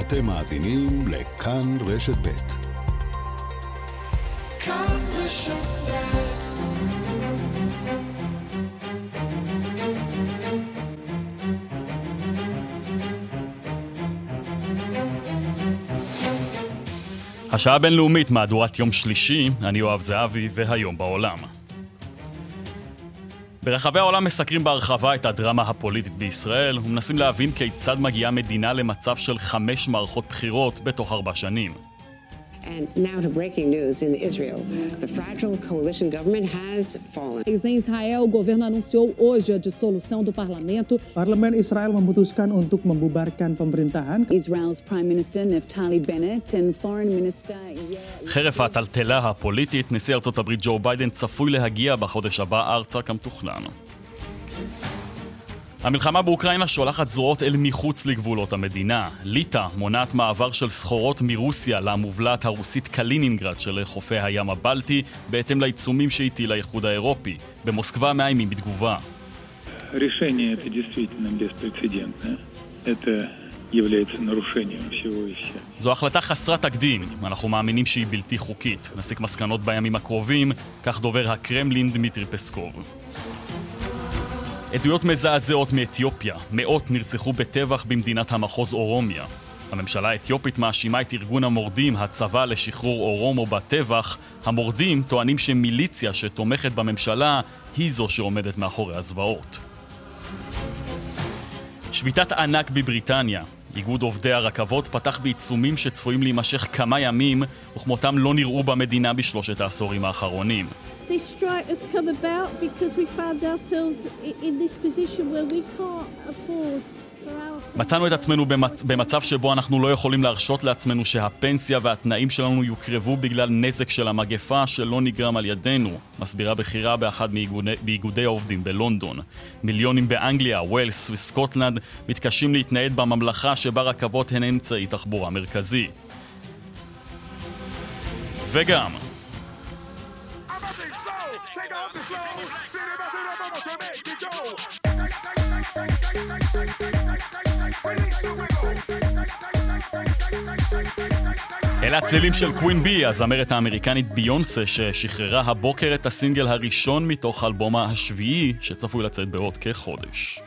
אתם מאזינים לכאן רשת ב'. כאן רשת השעה הבינלאומית, מהדורת יום שלישי, אני יואב זהבי, והיום בעולם. ברחבי העולם מסקרים בהרחבה את הדרמה הפוליטית בישראל ומנסים להבין כיצד מגיעה מדינה למצב של חמש מערכות בחירות בתוך ארבע שנים. And now to breaking news in Israel. The fragile coalition government has fallen. Em Israel, o governo anunciou hoje a dissolução do parlamento. Parlemen Israel memutuskan untuk membubarkan pemerintahan. Israel's Prime Minister Naftali Bennett and Foreign Minister חרף הטלטלה הפוליטית, נשיא ארצות הברית ג'ו ביידן צפוי להגיע בחודש הבא ארצה כמתוכנן. המלחמה באוקראינה שולחת זרועות אל מחוץ לגבולות המדינה. ליטא מונעת מעבר של סחורות מרוסיה למובלעת הרוסית קלינינגרד שלחופי הים הבלטי, בהתאם לעיצומים שהטיל האיחוד האירופי. במוסקבה מאיימים בתגובה. זו החלטה חסרת תקדים, אנחנו מאמינים שהיא בלתי חוקית. נסיק מסקנות בימים הקרובים, כך דובר הקרמלין דמיטרי פסקוב. עדויות מזעזעות מאתיופיה, מאות נרצחו בטבח במדינת המחוז אורומיה. הממשלה האתיופית מאשימה את ארגון המורדים, הצבא לשחרור אורומו בטבח. המורדים טוענים שמיליציה שתומכת בממשלה היא זו שעומדת מאחורי הזוועות. שביתת ענק בבריטניה. איגוד עובדי הרכבות פתח בעיצומים שצפויים להימשך כמה ימים, וכמותם לא נראו במדינה בשלושת העשורים האחרונים. This strike has come about because we found ourselves in this position where we can't afford מצאנו את עצמנו במצ... במצב שבו אנחנו לא יכולים להרשות לעצמנו שהפנסיה והתנאים שלנו יוקרבו בגלל נזק של המגפה שלא נגרם על ידינו, מסבירה בכירה באחד מאיגודי, באיגודי העובדים בלונדון. מיליונים באנגליה, ווילס וסקוטלנד מתקשים להתנייד בממלכה שבה רכבות הן אמצעי תחבורה מרכזי. וגם אלה הצלילים של קווין בי, הזמרת האמריקנית ביונסה, ששחררה הבוקר את הסינגל הראשון מתוך אלבומה השביעי, שצפוי לצאת בעוד כחודש.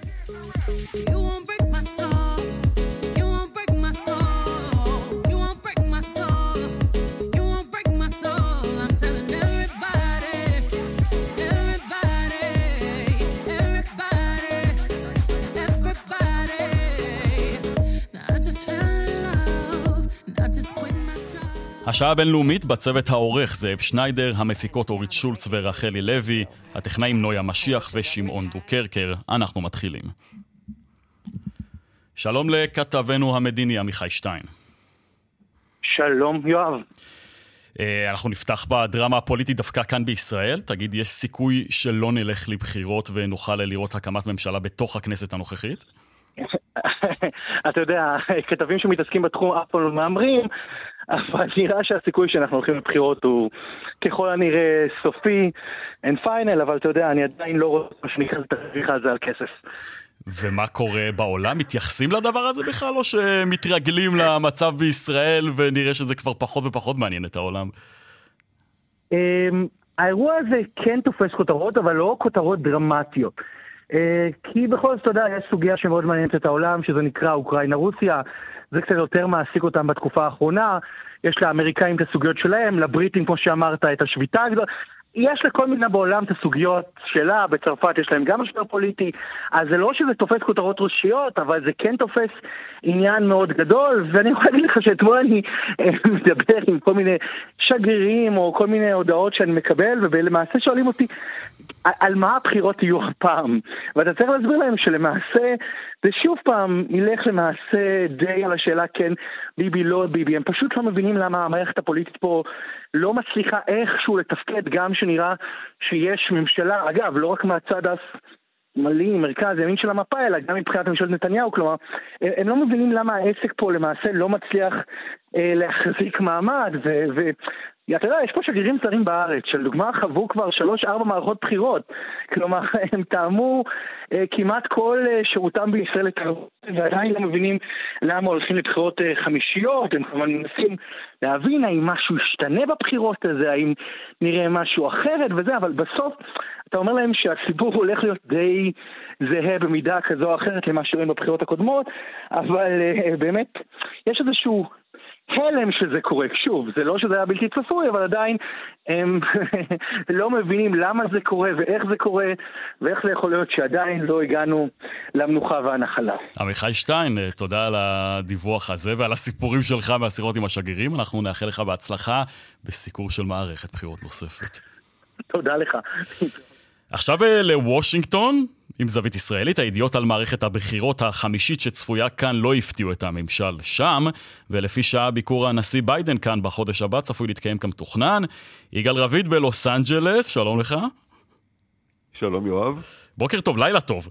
השעה הבינלאומית בצוות העורך זאב שניידר, המפיקות אורית שולץ ורחלי לוי, הטכנאים נויה משיח ושמעון דוקרקר. אנחנו מתחילים. שלום לכתבנו המדיני עמיחי שטיין. שלום יואב. אה, אנחנו נפתח בדרמה הפוליטית דווקא כאן בישראל. תגיד, יש סיכוי שלא נלך לבחירות ונוכל לראות הקמת ממשלה בתוך הכנסת הנוכחית? אתה יודע, כתבים שמתעסקים בתחום אף פעם לא מהמרים, אבל נראה שהסיכוי שאנחנו הולכים לבחירות הוא ככל הנראה סופי and final, אבל אתה יודע, אני עדיין לא רואה מה שנקרא את התאריך הזה על כסף. ומה קורה בעולם? מתייחסים לדבר הזה בכלל, או שמתרגלים למצב בישראל ונראה שזה כבר פחות ופחות מעניין את העולם? אמ, האירוע הזה כן תופס כותרות, אבל לא כותרות דרמטיות. אה, כי בכל זאת, אתה יודע, יש סוגיה שמאוד מעניינת את העולם, שזה נקרא אוקראינה-רוסיה. זה קצת יותר מעסיק אותם בתקופה האחרונה. יש לאמריקאים את הסוגיות שלהם, לבריטים, כמו שאמרת, את השביתה הגדולה. יש לכל מדינה בעולם את הסוגיות שלה, בצרפת יש להם גם משבר פוליטי, אז זה לא שזה תופס כותרות ראשיות, אבל זה כן תופס עניין מאוד גדול, ואני יכול להגיד לך שאתמול אני אה, מדבר עם כל מיני שגרירים או כל מיני הודעות שאני מקבל, ולמעשה שואלים אותי, על מה הבחירות יהיו הפעם? ואתה צריך להסביר להם שלמעשה זה שוב פעם ילך למעשה די על השאלה כן ביבי לא ביבי, הם פשוט לא מבינים למה המערכת הפוליטית פה לא מצליחה איכשהו לתפקד גם שנראה שיש ממשלה, אגב לא רק מהצד השמאלי, מרכז, ימין של המפה, אלא גם מבחינת ממשלת נתניהו, כלומר הם לא מבינים למה העסק פה למעשה לא מצליח אה, להחזיק מעמד ו... ו- אתה יודע, יש פה שגרירים זרים בארץ, שלדוגמה חוו כבר שלוש-ארבע מערכות בחירות. כלומר, הם טעמו אה, כמעט כל אה, שירותם בישראל לתרבות, ועדיין לא מבינים למה הולכים לבחירות אה, חמישיות, הם כמובן מנסים להבין האם משהו ישתנה בבחירות הזה, האם נראה משהו אחרת וזה, אבל בסוף אתה אומר להם שהציבור הולך להיות די זהה במידה כזו או אחרת למה שרואים בבחירות הקודמות, אבל אה, באמת, יש איזשהו... הלם שזה קורה. שוב, זה לא שזה היה בלתי צפוי, אבל עדיין הם לא מבינים למה זה קורה ואיך זה קורה, ואיך זה יכול להיות שעדיין לא הגענו למנוחה והנחלה. עמיחי שטיין, תודה על הדיווח הזה ועל הסיפורים שלך מהשיחות עם השגרירים. אנחנו נאחל לך בהצלחה בסיקור של מערכת בחירות נוספת. תודה לך. עכשיו אה, לוושינגטון, עם זווית ישראלית, הידיעות על מערכת הבחירות החמישית שצפויה כאן לא הפתיעו את הממשל שם, ולפי שעה ביקור הנשיא ביידן כאן בחודש הבא צפוי להתקיים כמתוכנן. יגאל רביד בלוס אנג'לס, שלום לך. שלום יואב. בוקר טוב, לילה טוב.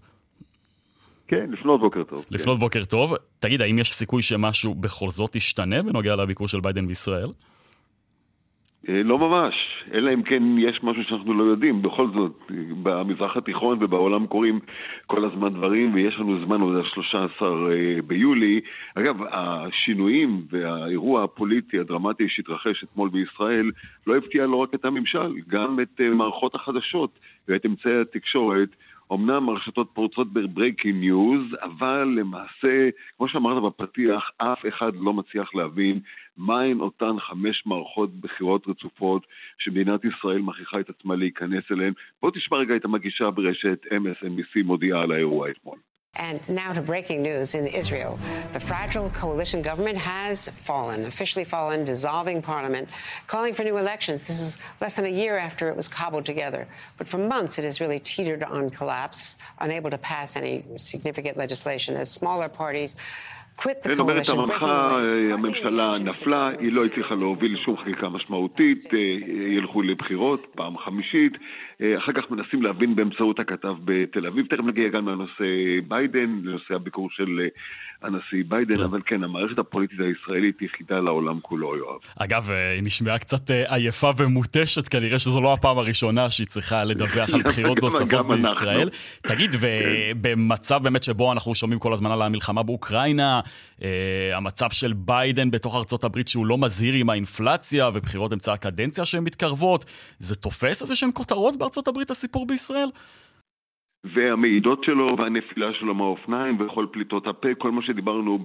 כן, לפנות בוקר טוב. לפנות כן. בוקר טוב. תגיד, האם יש סיכוי שמשהו בכל זאת ישתנה בנוגע לביקור של ביידן בישראל? אה, לא ממש, אלא אם כן יש משהו שאנחנו לא יודעים. בכל זאת, במזרח התיכון ובעולם קורים כל הזמן דברים, ויש לנו זמן עד ה-13 אה, ביולי. אגב, השינויים והאירוע הפוליטי הדרמטי שהתרחש אתמול בישראל לא הפתיע לא רק את הממשל, גם את אה, מערכות החדשות ואת אמצעי התקשורת. אמנם הרשתות פורצות ב breaking news, אבל למעשה, כמו שאמרת בפתיח, אף אחד לא מצליח להבין מהן אותן חמש מערכות בחירות רצופות שמדינת ישראל מכריחה את עצמה להיכנס אליהן. בוא תשמע רגע את המגישה ברשת MSNBC מודיעה על האירוע אתמול. And now to breaking news in Israel. The fragile coalition government has fallen, officially fallen, dissolving parliament, calling for new elections. This is less than a year after it was cobbled together. But for months it has really teetered on collapse, unable to pass any significant legislation as smaller parties זאת אומרת, המנחה, הממשלה נפלה, היא לא הצליחה להוביל שום חקיקה משמעותית, אה, ילכו לבחירות, פעם חמישית, אה, אחר כך מנסים להבין באמצעות הכתב בתל אביב, תכף נגיע גם לנושא ביידן, לנושא הביקור של אה, הנשיא ביידן, כן. אבל כן, המערכת הפוליטית הישראלית יחידה לעולם כולו, יואב. אגב, היא נשמעה קצת עייפה ומותשת, כנראה שזו לא הפעם הראשונה שהיא צריכה לדווח על בחירות נוספות בישראל. תגיד, כן. ובמצב באמת שבו אנחנו שומעים כל הזמן על המלחמה באוקראינה, אה, המצב של ביידן בתוך ארצות הברית שהוא לא מזהיר עם האינפלציה ובחירות אמצע הקדנציה שהן מתקרבות, זה תופס איזה שהן כותרות בארצות הברית הסיפור בישראל? והמעידות שלו והנפילה שלו מהאופניים וכל פליטות הפה, כל מה שדיברנו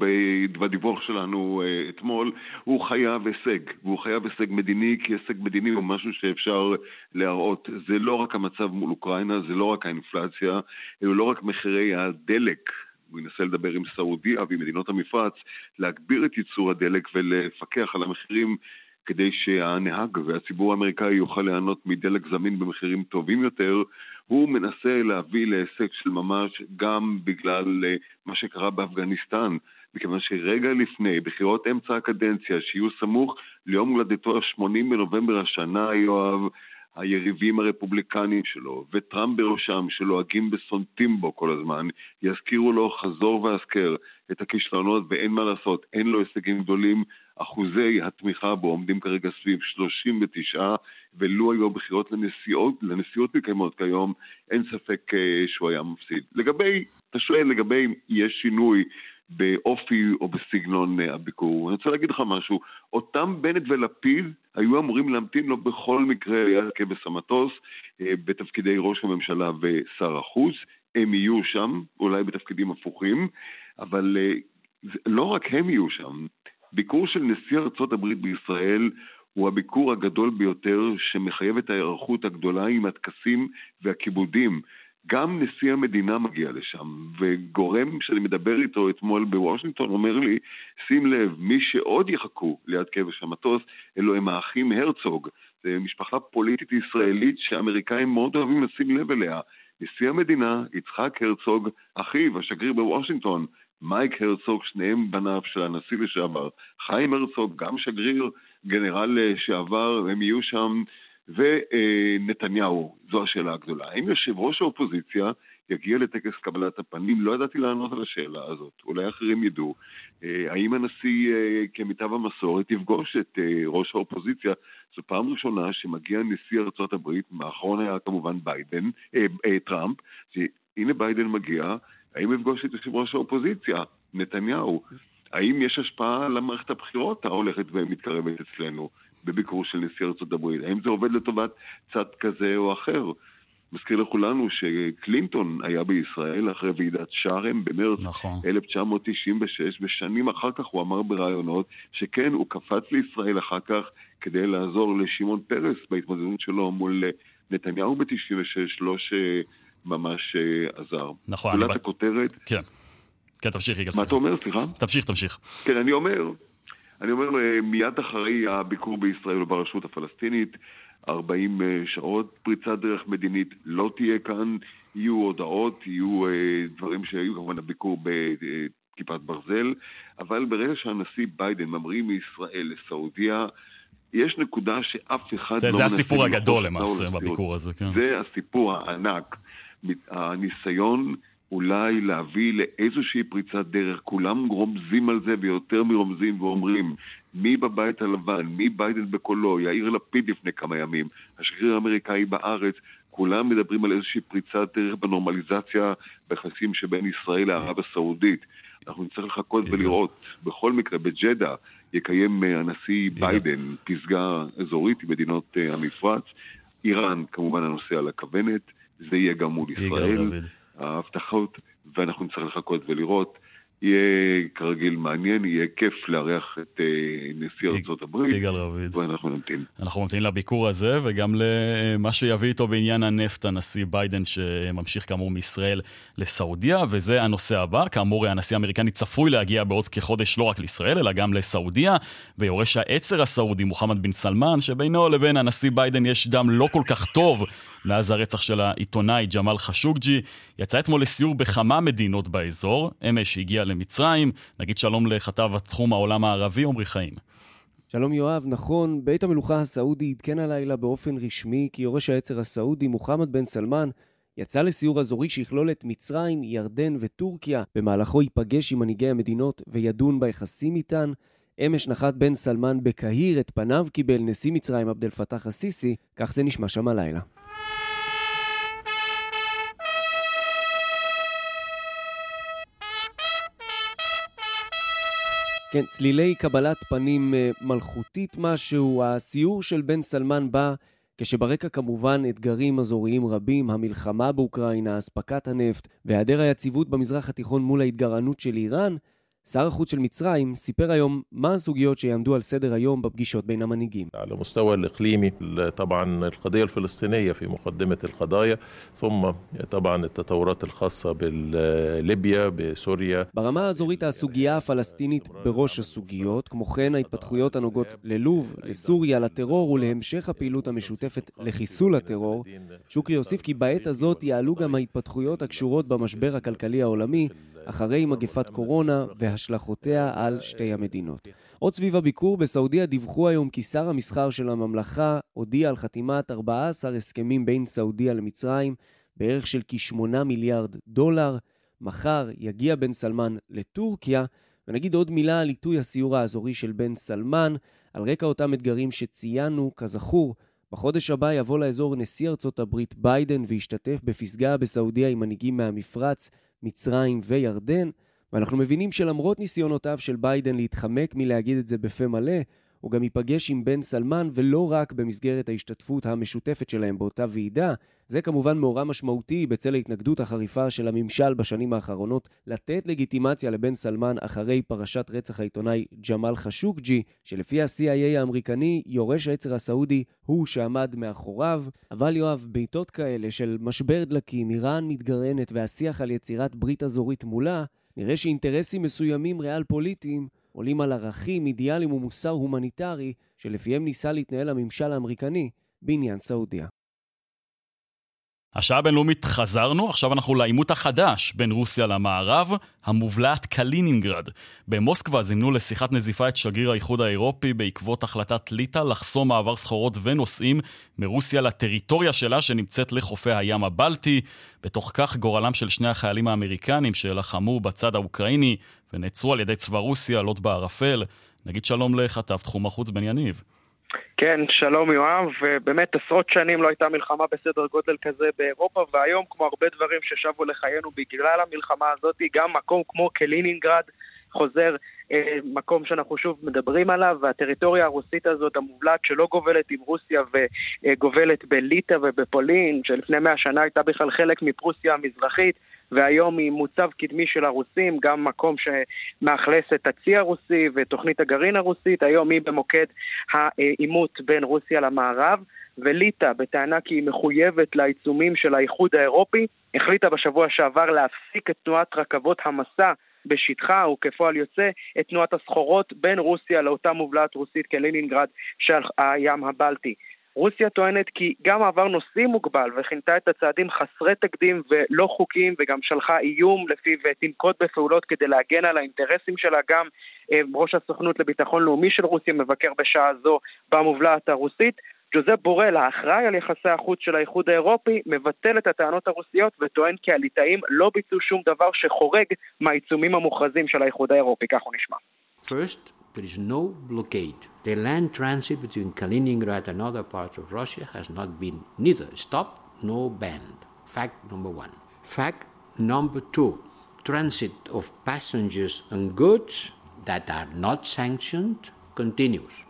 בדיווח שלנו אה, אתמול, הוא חייב הישג. והוא חייב הישג מדיני, כי הישג מדיני הוא משהו שאפשר להראות. זה לא רק המצב מול אוקראינה, זה לא רק האינפלציה, אלו לא רק מחירי הדלק הוא ינסה לדבר עם סעודיה ועם מדינות המפרץ, להגביר את ייצור הדלק ולפקח על המחירים כדי שהנהג והציבור האמריקאי יוכל ליהנות מדלק זמין במחירים טובים יותר, הוא מנסה להביא להישג של ממש גם בגלל אה, מה שקרה באפגניסטן, מכיוון שרגע לפני בחירות אמצע הקדנציה, שיהיו סמוך ליום הולדתו ה-80 בנובמבר השנה, יואב, היריבים הרפובליקניים שלו, וטראמפ בראשם, שלועגים וסונטים בו כל הזמן, יזכירו לו חזור והזכר את הכישלונות, ואין מה לעשות, אין לו הישגים גדולים. אחוזי התמיכה בו עומדים כרגע סביב 39, ולו היו הבחירות לנשיאות, לנשיאות מקיימות כיום, אין ספק אה, שהוא היה מפסיד. לגבי, אתה שואל לגבי יש שינוי באופי או בסגנון אה, הביקור. אני רוצה להגיד לך משהו, אותם בנט ולפיד היו אמורים להמתין לו בכל מקרה ליד כבש המטוס אה, בתפקידי ראש הממשלה ושר החוץ, הם יהיו שם, אולי בתפקידים הפוכים, אבל אה, לא רק הם יהיו שם. ביקור של נשיא ארצות הברית בישראל הוא הביקור הגדול ביותר שמחייב את ההיערכות הגדולה עם הטקסים והכיבודים. גם נשיא המדינה מגיע לשם, וגורם שאני מדבר איתו אתמול בוושינגטון אומר לי, שים לב, מי שעוד יחכו ליד כבש המטוס, אלו הם האחים הרצוג. זו משפחה פוליטית ישראלית שאמריקאים מאוד אוהבים לשים לב אליה. נשיא המדינה, יצחק הרצוג, אחיו, השגריר בוושינגטון, מייק הרצוג, שניהם בניו של הנשיא לשעבר, חיים הרצוג, גם שגריר, גנרל לשעבר, הם יהיו שם ונתניהו, זו השאלה הגדולה. האם יושב ראש האופוזיציה יגיע לטקס קבלת הפנים? לא ידעתי לענות על השאלה הזאת, אולי אחרים ידעו. אה, האם הנשיא, אה, כמיטב המסורת, יפגוש את אה, ראש האופוזיציה? זו פעם ראשונה שמגיע נשיא ארצות הברית, האחרון היה כמובן ביידן, אה, אה, טראמפ, שהנה ביידן מגיע, האם יפגוש את יושב ראש האופוזיציה, נתניהו? האם יש השפעה למערכת הבחירות ההולכת ומתקרבת אצלנו בביקור של נשיא ארצות הברית? האם זה עובד לטובת צד כזה או אחר? מזכיר לכולנו שקלינטון היה בישראל אחרי ועידת שארם במרץ נכון. 1996, ושנים אחר כך הוא אמר בראיונות שכן, הוא קפץ לישראל אחר כך כדי לעזור לשמעון פרס בהתמודדות שלו מול נתניהו ב-96, לא שממש אה, עזר. נכון. גולת אני... הכותרת. כן. כן, תמשיך, יגאל. מה אתה אומר, סליחה? תמשיך, תמשיך. כן, אני אומר, אני אומר אה, מיד אחרי הביקור בישראל וברשות הפלסטינית, 40 אה, שעות פריצת דרך מדינית לא תהיה כאן, יהיו הודעות, יהיו אה, דברים שהיו כמובן הביקור בכיפת ברזל, אבל ברגע שהנשיא ביידן ממריא מישראל לסעודיה, יש נקודה שאף אחד זה, לא... זה הסיפור הגדול למעשה בביקור הזה, כן. זה הסיפור הענק. הניסיון אולי להביא לאיזושהי פריצת דרך. כולם רומזים על זה ויותר מרומזים ואומרים מי בבית הלבן, מי ביידן בקולו, יאיר לפיד לפני כמה ימים, השגריר האמריקאי בארץ, כולם מדברים על איזושהי פריצת דרך בנורמליזציה ביחסים שבין ישראל לערב הסעודית. אנחנו נצטרך לחכות ולראות. בכל מקרה, בג'דה יקיים אה, הנשיא ביידן פסגה אזורית עם מדינות אה, המפרץ. איראן, כמובן, הנושא על הכוונת. זה יהיה גם מול ישראל. ההבטחות, ואנחנו נצטרך לחכות ולראות. יהיה כרגיל מעניין, יהיה כיף לארח את אה, נשיא ארצות הברית. יגאל רביד. ואנחנו נמתין. אנחנו ממתינים לביקור הזה, וגם למה שיביא איתו בעניין הנפט, הנשיא ביידן, שממשיך כאמור מישראל לסעודיה, וזה הנושא הבא. כאמור, הנשיא האמריקני צפוי להגיע בעוד כחודש לא רק לישראל, אלא גם לסעודיה, ויורש העצר הסעודי, מוחמד בן סלמן, שבינו לבין הנשיא ביידן יש דם לא כל כך טוב. מאז הרצח של העיתונאי ג'מאל חשוקג'י, יצא אתמול לסיור בכמה מדינות באזור, אמש הגיע למצרים, נגיד שלום לכתב התחום העולם הערבי, עמרי חיים. שלום יואב, נכון, בית המלוכה הסעודי עדכן הלילה באופן רשמי כי יורש העצר הסעודי, מוחמד בן סלמן, יצא לסיור אזורי שיכלול את מצרים, ירדן וטורקיה, במהלכו ייפגש עם מנהיגי המדינות וידון ביחסים איתן. אמש נחת בן סלמן בקהיר, את פניו קיבל נשיא מצרים עבד אל פתאח א-סיסי, כך זה נשמע שם הלילה. כן, צלילי קבלת פנים אה, מלכותית משהו. הסיור של בן סלמן בא כשברקע כמובן אתגרים אזוריים רבים, המלחמה באוקראינה, אספקת הנפט והיעדר היציבות במזרח התיכון מול ההתגרענות של איראן, שר החוץ של מצרים סיפר היום מה הסוגיות שיעמדו על סדר היום בפגישות בין המנהיגים. על המסתווי الإقليمي طبعا القضية الفلسطينية في مقدمة القضايا ثم طبعا التطورات الخاصة بليبيا בסוריה. ברמה האזורית הסוגיה הפלסטינית בראש הסוגיות, כמו כן ההתפתחויות הנוגעות ללוב, לסוריה, לטרור ולהמשך הפעילות המשותפת לחיסול הטרור. שוקרי הוסיף כי בעת הזאת יעלו גם ההתפתחויות הקשורות במשבר הכלכלי העולמי אחרי מגפת קורונה והשלכותיה על שתי המדינות. עוד סביב הביקור בסעודיה דיווחו היום כי שר המסחר של הממלכה הודיע על חתימת 14 הסכמים בין סעודיה למצרים בערך של כ-8 מיליארד דולר. מחר יגיע בן סלמן לטורקיה, ונגיד עוד מילה על עיתוי הסיור האזורי של בן סלמן, על רקע אותם אתגרים שציינו, כזכור, בחודש הבא יבוא לאזור נשיא ארצות הברית ביידן וישתתף בפסגה בסעודיה עם מנהיגים מהמפרץ, מצרים וירדן, ואנחנו מבינים שלמרות ניסיונותיו של ביידן להתחמק מלהגיד את זה בפה מלא, הוא גם ייפגש עם בן סלמן ולא רק במסגרת ההשתתפות המשותפת שלהם באותה ועידה. זה כמובן מאורע משמעותי בצל ההתנגדות החריפה של הממשל בשנים האחרונות לתת לגיטימציה לבן סלמן אחרי פרשת רצח העיתונאי ג'מאל חשוקג'י, שלפי ה-CIA האמריקני, יורש העצר הסעודי הוא שעמד מאחוריו. אבל יואב, בעיתות כאלה של משבר דלקים, איראן מתגרענת והשיח על יצירת ברית אזורית מולה, נראה שאינטרסים מסוימים ריאל פוליטיים עולים על ערכים, אידיאלים ומוסר הומניטרי שלפיהם ניסה להתנהל הממשל האמריקני בעניין סעודיה. השעה הבינלאומית חזרנו, עכשיו אנחנו לעימות החדש בין רוסיה למערב, המובלעת קלינינגרד. במוסקבה זימנו לשיחת נזיפה את שגריר האיחוד האירופי בעקבות החלטת ליטא לחסום מעבר סחורות ונוסעים מרוסיה לטריטוריה שלה שנמצאת לחופי הים הבלטי. בתוך כך גורלם של שני החיילים האמריקנים שלחמו בצד האוקראיני ונעצרו על ידי צבא רוסיה לוט בערפל. נגיד שלום לכתב תחום החוץ בן יניב. כן, שלום יואב, ובאמת עשרות שנים לא הייתה מלחמה בסדר גודל כזה באירופה, והיום, כמו הרבה דברים ששבו לחיינו בגלל המלחמה הזאת, גם מקום כמו קלינינגרד חוזר אה, מקום שאנחנו שוב מדברים עליו, והטריטוריה הרוסית הזאת, המובלעת, שלא גובלת עם רוסיה וגובלת בליטא ובפולין, שלפני מאה שנה הייתה בכלל חלק מפרוסיה המזרחית, והיום היא מוצב קדמי של הרוסים, גם מקום שמאכלס את הצי הרוסי ותוכנית הגרעין הרוסית, היום היא במוקד העימות בין רוסיה למערב. וליטא, בטענה כי היא מחויבת לעיצומים של האיחוד האירופי, החליטה בשבוע שעבר להפסיק את תנועת רכבות המסע בשטחה, וכפועל יוצא את תנועת הסחורות בין רוסיה לאותה מובלעת רוסית כלינינגרד של הים הבלטי. רוסיה טוענת כי גם מעבר נוסעים מוגבל וכינתה את הצעדים חסרי תקדים ולא חוקיים וגם שלחה איום לפיו תנקוט בפעולות כדי להגן על האינטרסים שלה. גם אה, ראש הסוכנות לביטחון לאומי של רוסיה מבקר בשעה זו במובלעת הרוסית. ג'וזפ בורל, האחראי על יחסי החוץ של האיחוד האירופי, מבטל את הטענות הרוסיות וטוען כי הליטאים לא ביצעו שום דבר שחורג מהעיצומים המוכרזים של האיחוד האירופי, כך הוא נשמע. First, there is no blockade. The land transit between Kaliningrad and other parts of Russia has not been neither stopped nor banned. Fact number one. Fact number two. Transit of passengers and goods that are not sanctioned continues.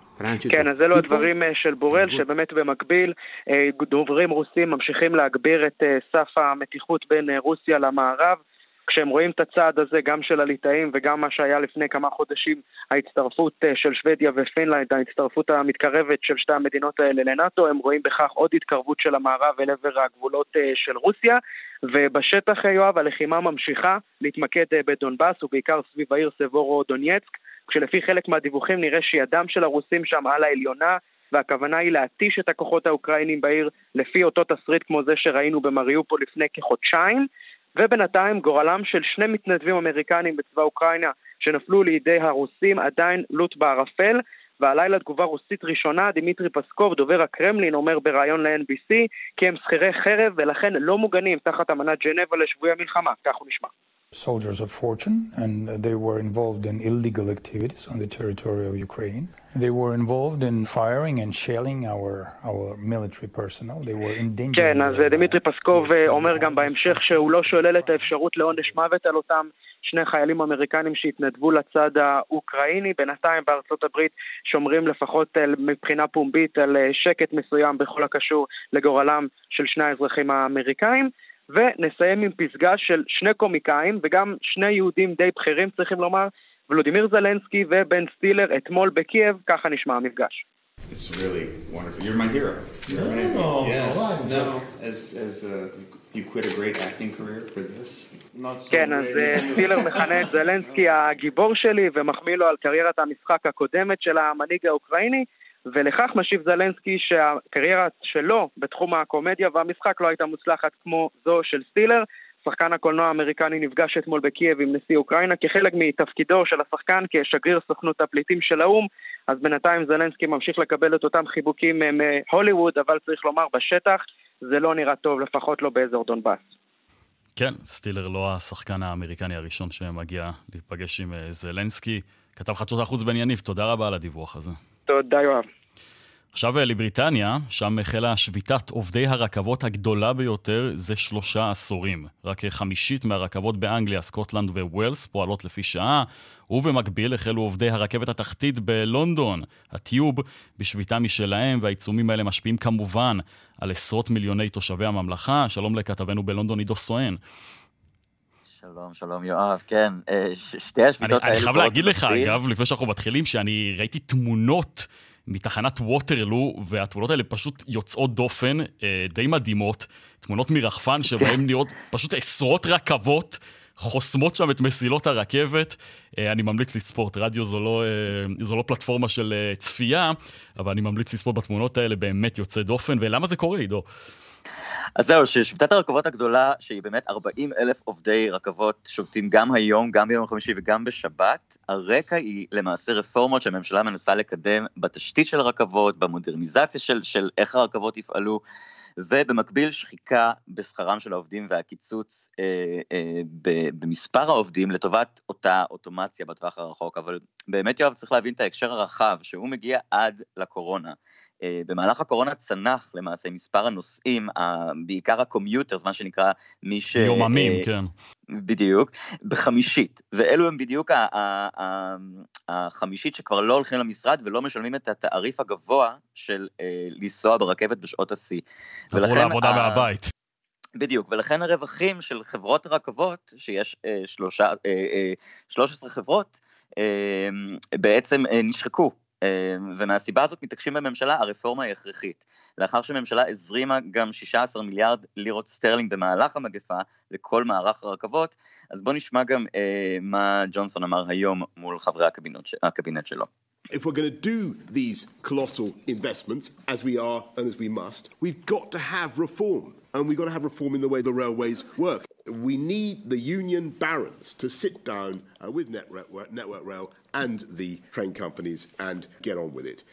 כן, אז אלו הדברים אה, של בורל, שבאמת במקביל אה, דוברים רוסים ממשיכים להגביר את אה, סף המתיחות בין רוסיה למערב. כשהם רואים את הצעד הזה, גם של הליטאים וגם מה שהיה לפני כמה חודשים, ההצטרפות של שוודיה ופינלנד, ההצטרפות המתקרבת של שתי המדינות האלה לנאטו, הם רואים בכך עוד התקרבות של המערב אל עבר הגבולות של רוסיה, ובשטח, יואב, הלחימה ממשיכה להתמקד בדונבאס, ובעיקר סביב העיר סבורו דונייצק. כשלפי חלק מהדיווחים נראה שידם של הרוסים שם על העליונה, והכוונה היא להתיש את הכוחות האוקראינים בעיר לפי אותו תסריט כמו זה שראינו במריופול לפני כחודשיים, ובינתיים גורלם של שני מתנדבים אמריקנים בצבא אוקראינה שנפלו לידי הרוסים עדיין לוט בערפל, והלילה תגובה רוסית ראשונה, דמיטרי פסקוב, דובר הקרמלין, אומר בריאיון ל-NBC כי הם שכירי חרב ולכן לא מוגנים תחת אמנת ג'נבה לשבויי המלחמה, כך הוא נשמע. Soldiers of fortune, and they were involved in illegal activities on the territory of Ukraine. They were involved in firing and shelling our, our military personnel. They were in danger. כן, אז דמיטרי פסקוב אומר גם בהמשך שהוא לא שולל את האפשרות לעונש מוות על אותם שני חיילים אמריקנים שהתנדבו לצד האוקראיני. בינתיים בארצות הברית שומרים לפחות מבחינה פומבית על שקט מסוים בכל הקשור לגורלם של שני האזרחים האמריקאים. ונסיים עם פסגה של שני קומיקאים וגם שני יהודים די בכירים צריכים לומר, ולודימיר זלנסקי ובן סטילר אתמול בקייב, ככה נשמע המפגש. It's really wonderful. You're my hero. You're amazing. Oh, yes. Right. No, as, as uh, you quit a great acting career for this. כן, אז סטילר מכנה את זלנסקי הגיבור שלי ומחמיא לו על קריירת המשחק הקודמת של המנהיג האוקראיני. ולכך משיב זלנסקי שהקריירה שלו בתחום הקומדיה והמשחק לא הייתה מוצלחת כמו זו של סטילר. שחקן הקולנוע האמריקני נפגש אתמול בקייב עם נשיא אוקראינה כחלק מתפקידו של השחקן כשגריר סוכנות הפליטים של האו"ם, אז בינתיים זלנסקי ממשיך לקבל את אותם חיבוקים מהוליווד, אבל צריך לומר בשטח זה לא נראה טוב, לפחות לא באזור דונבאס. כן, סטילר לא השחקן האמריקני הראשון שמגיע להיפגש עם אה, זלנסקי. כתב חדשות החוץ בן יניב, תודה רבה על הדיווח הזה. תודה, יואב. עכשיו אה, לבריטניה, שם החלה שביתת עובדי הרכבות הגדולה ביותר זה שלושה עשורים. רק חמישית מהרכבות באנגליה, סקוטלנד וווילס פועלות לפי שעה, ובמקביל החלו עובדי הרכבת התחתית בלונדון, הטיוב, בשביתה משלהם, והעיצומים האלה משפיעים כמובן על עשרות מיליוני תושבי הממלכה. שלום לכתבנו בלונדון עידו סואן. שלום, שלום יואב, כן, אה, שתי השביתות האלה... אני חייב להגיד לך, אגב, לפני שאנחנו מתחילים, שאני ראיתי תמונות מתחנת ווטרלו, והתמונות האלה פשוט יוצאות דופן, אה, די מדהימות, תמונות מרחפן שבהן נראות פשוט עשרות רכבות. חוסמות שם את מסילות הרכבת. אה, אני ממליץ לצפות, רדיו זו לא, זו לא פלטפורמה של צפייה, אבל אני ממליץ לצפות בתמונות האלה באמת יוצא דופן. ולמה זה קורה, עידו? אז זהו, ששביתת הרכבות הגדולה, שהיא באמת 40 אלף עובדי רכבות שובתים גם היום, גם ביום חמישי וגם בשבת, הרקע היא למעשה רפורמות שהממשלה מנסה לקדם בתשתית של הרכבות, במודרניזציה של, של איך הרכבות יפעלו. ובמקביל שחיקה בשכרם של העובדים והקיצוץ אה, אה, במספר העובדים לטובת אותה אוטומציה בטווח הרחוק. אבל באמת יואב צריך להבין את ההקשר הרחב, שהוא מגיע עד לקורונה. אה, במהלך הקורונה צנח למעשה מספר הנוסעים, בעיקר הקומיוטרס, מה שנקרא מי ש... יוממים, אה, כן. בדיוק, בחמישית, ואלו הם בדיוק החמישית שכבר לא הולכים למשרד ולא משלמים את התעריף הגבוה של אה, לנסוע ברכבת בשעות השיא. עברו לעבודה מהבית. בדיוק, ולכן הרווחים של חברות הרכבות, שיש אה, שלושה, אה, אה, 13 חברות, אה, בעצם אה, נשחקו ומהסיבה הזאת מתעקשים בממשלה, הרפורמה היא הכרחית. לאחר שממשלה הזרימה גם 16 מיליארד לירות סטרלינג במהלך המגפה לכל מערך הרכבות, אז בואו נשמע גם אה, מה ג'ונסון אמר היום מול חברי הקבינט, הקבינט שלו. If we're going to do these colossal investments, as we are and as we must, we've got to have reform. And we've got to have reform in the way the railways work. We need the union barons to sit down uh, with Network, Network Rail and the train companies and get on with it.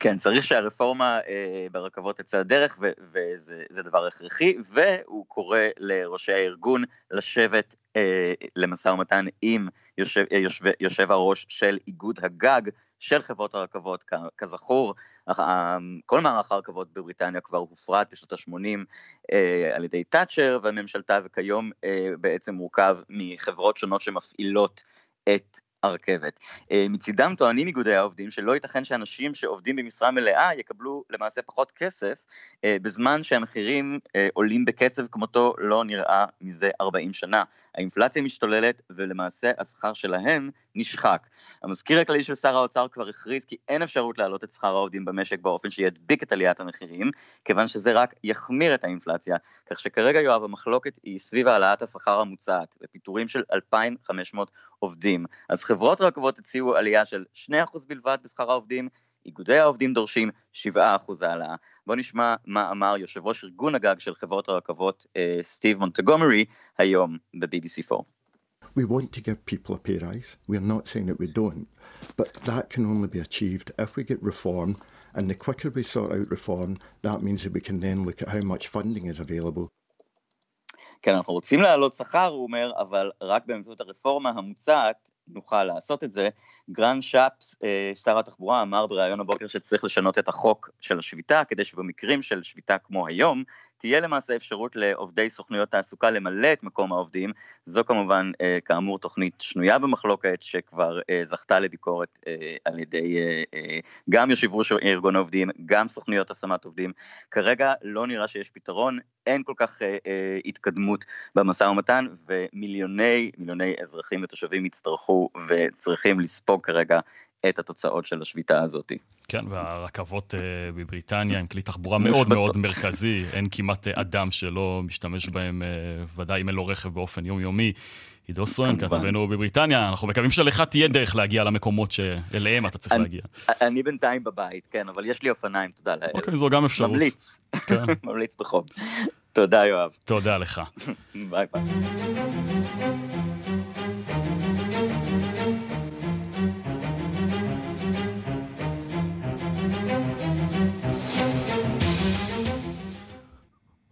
כן, צריך שהרפורמה אה, ברכבות תצא לדרך, וזה דבר הכרחי, והוא קורא לראשי הארגון לשבת אה, למשא ומתן עם יושב, יושב, יושב הראש של איגוד הגג של חברות הרכבות, כזכור, כל מערך הרכבות בבריטניה כבר הופרט בשנות ה-80 אה, על ידי תאצ'ר וממשלתה, וכיום אה, בעצם מורכב מחברות שונות שמפעילות את הרכבת. אה, מצידם טוענים איגודי העובדים שלא ייתכן שאנשים שעובדים במשרה מלאה יקבלו למעשה פחות כסף, אה, בזמן שהמחירים אה, עולים בקצב כמותו לא נראה מזה 40 שנה. האינפלציה משתוללת ולמעשה השכר שלהם נשחק. המזכיר הכללי של שר האוצר כבר הכריז כי אין אפשרות להעלות את שכר העובדים במשק באופן שידביק את עליית המחירים, כיוון שזה רק יחמיר את האינפלציה, כך שכרגע יואב המחלוקת היא סביב העלאת השכר המוצעת ופיטורים של 2,500 עובדים. אז חברות רכבות הציעו עלייה של 2% בלבד בשכר העובדים, איגודי העובדים דורשים 7% העלאה. בואו נשמע מה אמר יושב ראש ארגון הגג של חברות הרכבות, סטיב מונטגומרי, היום ב-BBC 4. We want to give people a pay rise. We're not saying that we don't, but that can only be achieved if we get reform. And the quicker we sort out reform, that means that we can then look at how much funding is available. כן, אנחנו רוצים להעלות שכר, הוא אומר, אבל רק באמצעות הרפורמה המוצעת נוכל לעשות את זה. גרן שפס, אה, שר התחבורה, אמר בריאיון הבוקר שצריך לשנות את החוק של השביתה, כדי שבמקרים של שביתה כמו היום, תהיה למעשה אפשרות לעובדי סוכנויות תעסוקה למלא את מקום העובדים. זו כמובן, אה, כאמור, תוכנית שנויה במחלוקת, שכבר אה, זכתה לביקורת על ידי גם יושב ראש ארגון העובדים, גם סוכנויות השמת עובדים. כרגע לא נראה שיש פתרון, אין כל כך התקדמות במשא ומתן, ומיליוני, מיליוני אזרחים ותושבים יצטרכו וצריכים לספוג כרגע את התוצאות של השביתה הזאת. כן, והרכבות uh, בבריטניה הם כלי תחבורה מאוד מאוד מרכזי, אין כמעט uh, אדם שלא משתמש בהם, uh, ודאי אם אין לו רכב באופן יומיומי. עידו סואן, כתבנו בבריטניה, אנחנו מקווים שלך תהיה דרך להגיע למקומות שאליהם אתה צריך להגיע. אני בינתיים בבית, כן, אבל יש לי אופניים, תודה לאל. אוקיי, זו גם אפשרות. ממליץ, כן. ממליץ בחום. תודה, יואב. תודה לך. ביי ביי.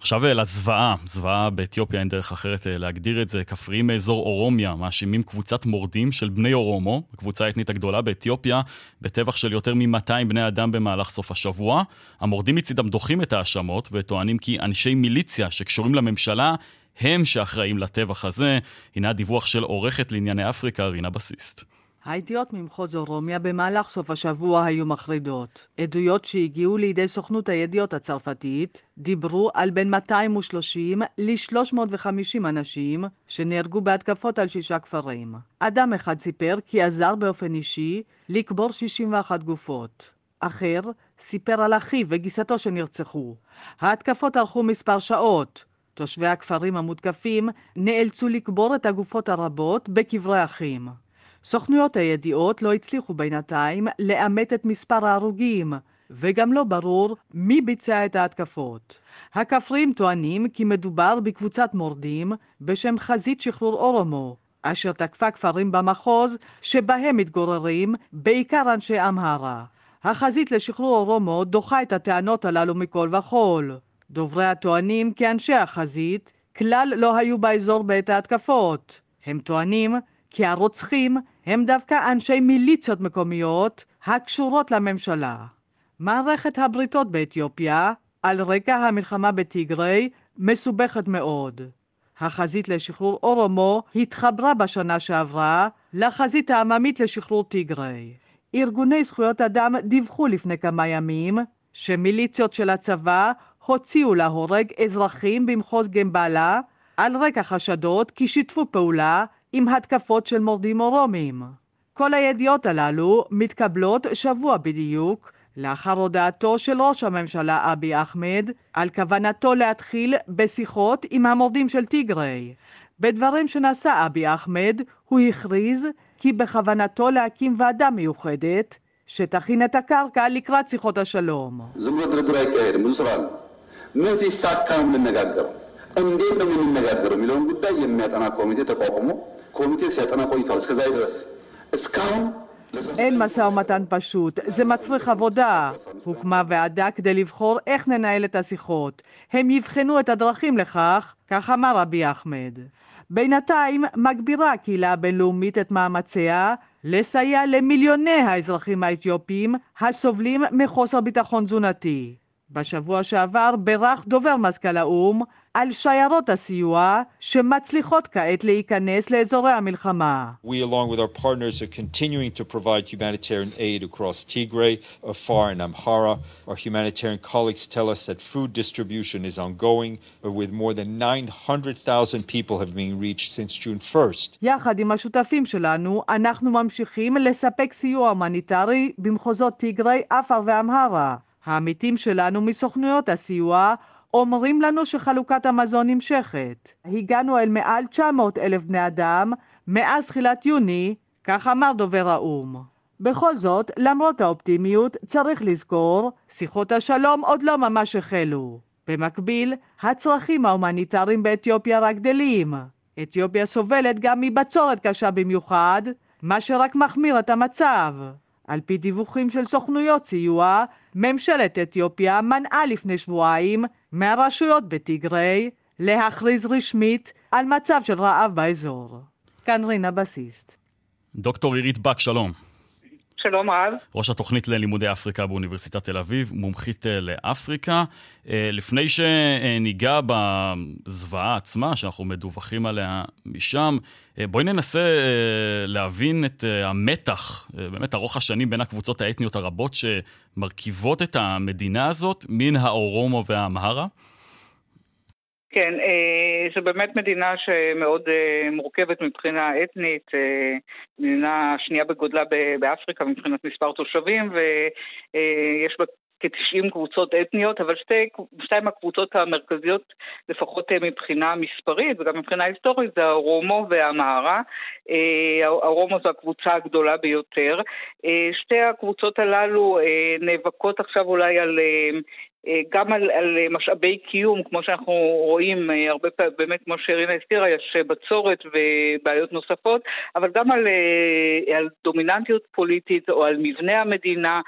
עכשיו אה, לזוועה, זוועה באתיופיה אין דרך אחרת אה, להגדיר את זה. כפריים מאזור אורומיה מאשימים קבוצת מורדים של בני אורומו, הקבוצה האתנית הגדולה באתיופיה, בטבח של יותר מ-200 בני אדם במהלך סוף השבוע. המורדים מצידם דוחים את ההאשמות וטוענים כי אנשי מיליציה שקשורים לממשלה הם שאחראים לטבח הזה. הנה הדיווח של עורכת לענייני אפריקה, רינה בסיסט. הידיעות ממחוז אורומיה במהלך סוף השבוע היו מחרידות. עדויות שהגיעו לידי סוכנות הידיעות הצרפתית דיברו על בין 230 ל-350 אנשים שנהרגו בהתקפות על שישה כפרים. אדם אחד סיפר כי עזר באופן אישי לקבור 61 גופות. אחר סיפר על אחיו וגיסתו שנרצחו. ההתקפות ארכו מספר שעות. תושבי הכפרים המותקפים נאלצו לקבור את הגופות הרבות בקברי אחים. סוכנויות הידיעות לא הצליחו בינתיים לאמת את מספר ההרוגים, וגם לא ברור מי ביצע את ההתקפות. הכפריים טוענים כי מדובר בקבוצת מורדים בשם חזית שחרור אורומו, אשר תקפה כפרים במחוז שבהם מתגוררים בעיקר אנשי אמהרה. החזית לשחרור אורומו דוחה את הטענות הללו מכל וכול. דובריה טוענים כי אנשי החזית כלל לא היו באזור בעת ההתקפות. הם טוענים כי הרוצחים הם דווקא אנשי מיליציות מקומיות הקשורות לממשלה. מערכת הבריתות באתיופיה, על רקע המלחמה בטיגריי, מסובכת מאוד. החזית לשחרור אורומו התחברה בשנה שעברה לחזית העממית לשחרור טיגריי. ארגוני זכויות אדם דיווחו לפני כמה ימים שמיליציות של הצבא הוציאו להורג אזרחים במחוז גמבלה על רקע חשדות כי שיתפו פעולה עם התקפות של מורדים אורומים. כל הידיעות הללו מתקבלות שבוע בדיוק לאחר הודעתו של ראש הממשלה אבי אחמד על כוונתו להתחיל בשיחות עם המורדים של טיגריי. בדברים שנשא אבי אחמד הוא הכריז כי בכוונתו להקים ועדה מיוחדת שתכין את הקרקע לקראת שיחות השלום. ምን ሲሳካ ነው የምንነጋገረው? እንዴት ነው የምንነጋገረው የሚለውን ጉዳይ የሚያጠና ኮሚቴ ተቋቁሞ ኮሚቴው ሲያጠና ቆይቷል። እስከዛሬ ድረስ እስካሁን אין משא ומתן פשוט, זה מצריך עבודה. הוקמה ועדה כדי לבחור איך ננהל את השיחות. הם יבחנו את הדרכים לכך, כך אמר רבי אחמד. בינתיים מגבירה הקהילה הבינלאומית את מאמציה לסייע למיליוני האזרחים האתיופים הסובלים מחוסר ביטחון תזונתי. בשבוע שעבר בירך דובר מזכ"ל האו"ם על שיירות הסיוע שמצליחות כעת להיכנס לאזורי המלחמה. We along with our partners are continuing to provide humanitarian aid across Tigray, Afar and Amhara. Our humanitarian colleagues tell us that food distribution is ongoing, with more than 900,000 people have been reached since June 1st. יחד עם השותפים שלנו, אנחנו ממשיכים לספק סיוע הומניטרי במחוזות טיגריי, אפר ואמהרה. העמיתים שלנו מסוכנויות הסיוע אומרים לנו שחלוקת המזון נמשכת. הגענו אל מעל 900 אלף בני אדם מאז תחילת יוני, כך אמר דובר האו"ם. בכל זאת, למרות האופטימיות, צריך לזכור, שיחות השלום עוד לא ממש החלו. במקביל, הצרכים ההומניטריים באתיופיה רק גדלים. אתיופיה סובלת גם מבצורת קשה במיוחד, מה שרק מחמיר את המצב. על פי דיווחים של סוכנויות סיוע, ממשלת אתיופיה מנעה לפני שבועיים מהרשויות בטיגריי להכריז רשמית על מצב של רעב באזור. כאן רינה בסיסט. דוקטור עירית בק, שלום. שלום רב. ראש התוכנית ללימודי אפריקה באוניברסיטת תל אביב, מומחית אה, לאפריקה. אה, לפני שניגע בזוועה עצמה, שאנחנו מדווחים עליה משם, אה, בואי ננסה להבין את המתח, באמת ארוך השנים בין הקבוצות האתניות הרבות שמרכיבות את המדינה הזאת, מן האורומו והאמהרה. כן, אה, זו באמת מדינה שמאוד אה, מורכבת מבחינה אתנית, אה, מדינה שנייה בגודלה באפריקה מבחינת מספר תושבים, ויש בה כ-90 קבוצות אתניות, אבל שתי, שתיים הקבוצות המרכזיות, לפחות מבחינה מספרית וגם מבחינה היסטורית, זה הרומו והמהרה. הרומו זו הקבוצה הגדולה ביותר. שתי הקבוצות הללו נאבקות עכשיו אולי על גם על, על משאבי קיום, כמו שאנחנו רואים אה, הרבה פעמים, באמת כמו שרינה הזכירה, יש בצורת ובעיות נוספות, אבל גם על, אה, על דומיננטיות פוליטית או על מבנה המדינה.